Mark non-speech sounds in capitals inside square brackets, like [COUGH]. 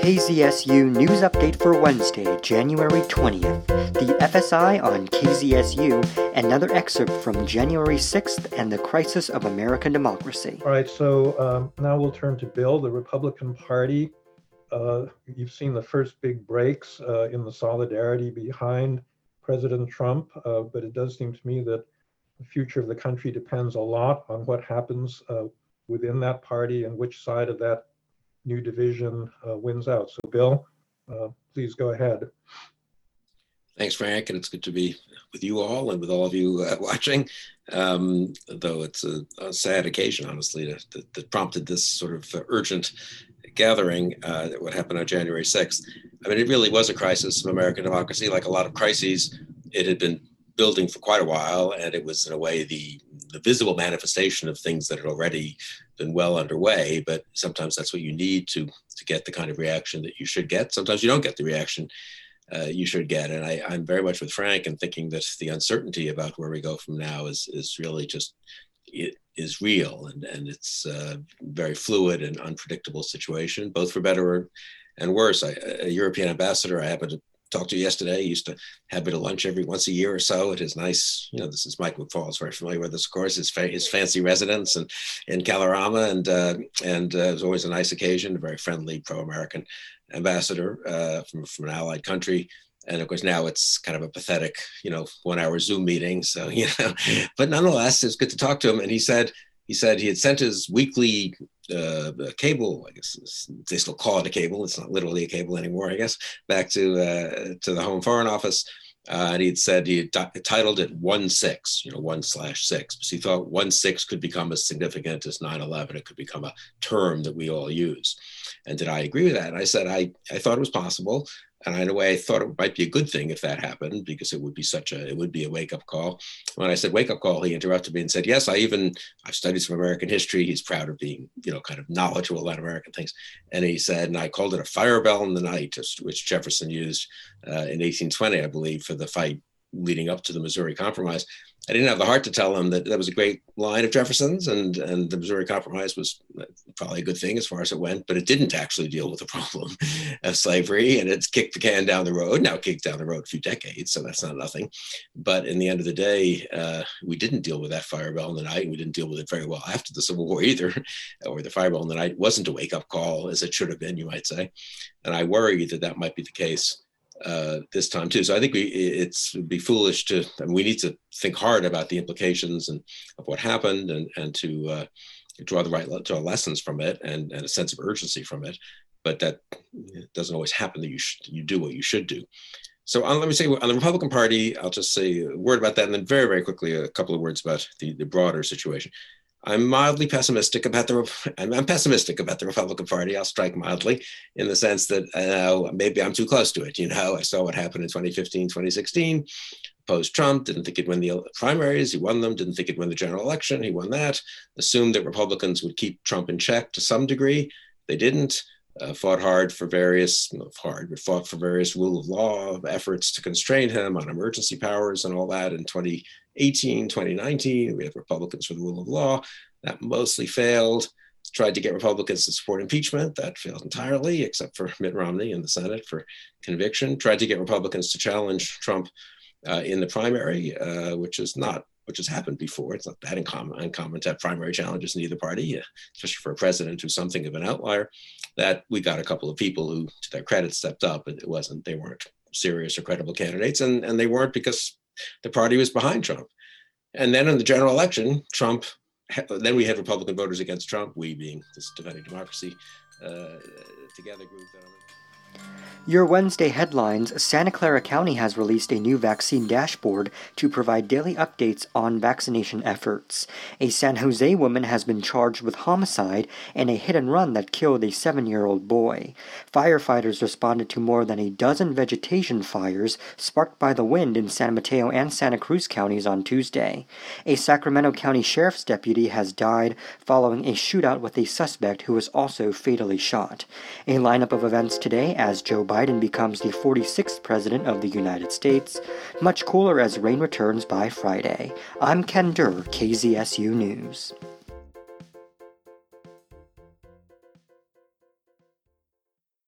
KZSU News Update for Wednesday, January 20th. The FSI on KZSU, another excerpt from January 6th and the Crisis of American Democracy. All right, so um, now we'll turn to Bill, the Republican Party. Uh, you've seen the first big breaks uh, in the solidarity behind President Trump, uh, but it does seem to me that the future of the country depends a lot on what happens uh, within that party and which side of that new division uh, wins out. So, Bill, uh, please go ahead. Thanks, Frank, and it's good to be with you all and with all of you uh, [LAUGHS] watching. Um, though it's a, a, sad occasion, honestly, that, prompted this sort of uh, urgent gathering uh, that would happen on January 6th. I mean, it really was a crisis of American democracy. Like a lot of crises, it had been building for quite a while, and it was in a way the the visible manifestation of things that had already been well underway. But sometimes that's what you need to to get the kind of reaction that you should get. Sometimes you don't get the reaction uh, you should get. And I, I'm very much with Frank in thinking that the uncertainty about where we go from now is is really just it is real and and it's a very fluid and unpredictable situation, both for better and worse. I, a European ambassador I happened to talked to yesterday. Used to have me to lunch every once a year or so at his nice, you know, this is Mike McFaul is very familiar with this, of course, his, fa- his fancy residence and in Kalorama. And, uh, and uh, it was always a nice occasion, a very friendly pro-American ambassador uh, from, from an allied country. And of course, now it's kind of a pathetic, you know, one hour Zoom meeting. So, [LAUGHS] you know, but nonetheless, it's good to talk to him. And he said, he said he had sent his weekly uh, cable, I guess they still call it a cable. It's not literally a cable anymore, I guess, back to uh, to the Home Foreign Office. Uh, and he had said he had t- titled it one six, you know, one slash six, because he thought one six could become as significant as 9 11. It could become a term that we all use. And did I agree with that? And I said, I, I thought it was possible. And in a way, I thought it might be a good thing if that happened because it would be such a it would be a wake up call. When I said wake up call, he interrupted me and said, "Yes, I even I've studied some American history. He's proud of being you know kind of knowledgeable about American things." And he said, and I called it a fire bell in the night, which Jefferson used uh, in 1820, I believe, for the fight leading up to the Missouri Compromise. I didn't have the heart to tell him that that was a great line of Jefferson's, and and the Missouri Compromise was probably a good thing as far as it went, but it didn't actually deal with the [LAUGHS] problem of slavery, and it's kicked the can down the road. Now kicked down the road a few decades, so that's not nothing. But in the end of the day, uh, we didn't deal with that firebell in the night, and we didn't deal with it very well after the Civil War either, [LAUGHS] or the firebell in the night wasn't a wake up call as it should have been, you might say. And I worry that that might be the case uh, this time too. So I think we it's would be foolish to. I mean, we need to think hard about the implications and of what happened, and and to uh, draw the right draw lessons from it, and and a sense of urgency from it. But that doesn't always happen. That you should, you do what you should do. So let me say on the Republican Party, I'll just say a word about that, and then very very quickly a couple of words about the the broader situation. I'm mildly pessimistic about the. [LAUGHS] I'm, pessimistic about the Republican Party. I'll strike mildly in the sense that uh, maybe I'm too close to it. You know, I saw what happened in 2015, 2016. Opposed Trump, didn't think he'd win the primaries. He won them. Didn't think he'd win the general election. He won that. Assumed that Republicans would keep Trump in check to some degree. They didn't. Uh, fought hard for various, hard, fought for various rule of law efforts to constrain him on emergency powers and all that in 2018 2019. We have Republicans for the rule of law. That mostly failed. Tried to get Republicans to support impeachment. That failed entirely, except for [LAUGHS] Mitt Romney in the Senate for conviction. Tried to get Republicans to challenge Trump uh, in the primary, uh, which is not which has happened before. It's not that uncommon, uncommon to have primary challenges in either party, uh, especially for a president who's something of an outlier. That we got a couple of people who, to their credit, stepped up, but it wasn't, they weren't serious or credible candidates. And, and they weren't because the party was behind Trump. And then in the general election, Trump, then we had Republican voters against Trump, we being this defending democracy, uh, together group your Wednesday headlines Santa Clara County has released a new vaccine dashboard to provide daily updates on vaccination efforts. A San Jose woman has been charged with homicide and a hit and run that killed a seven year old boy. Firefighters responded to more than a dozen vegetation fires sparked by the wind in San Mateo and Santa Cruz counties on Tuesday. A Sacramento County Sheriff's deputy has died following a shootout with a suspect who was also fatally shot. A lineup of events today as Joe Biden becomes the 46th President of the United States. Much cooler as rain returns by Friday. I'm Ken Durr, KZSU News.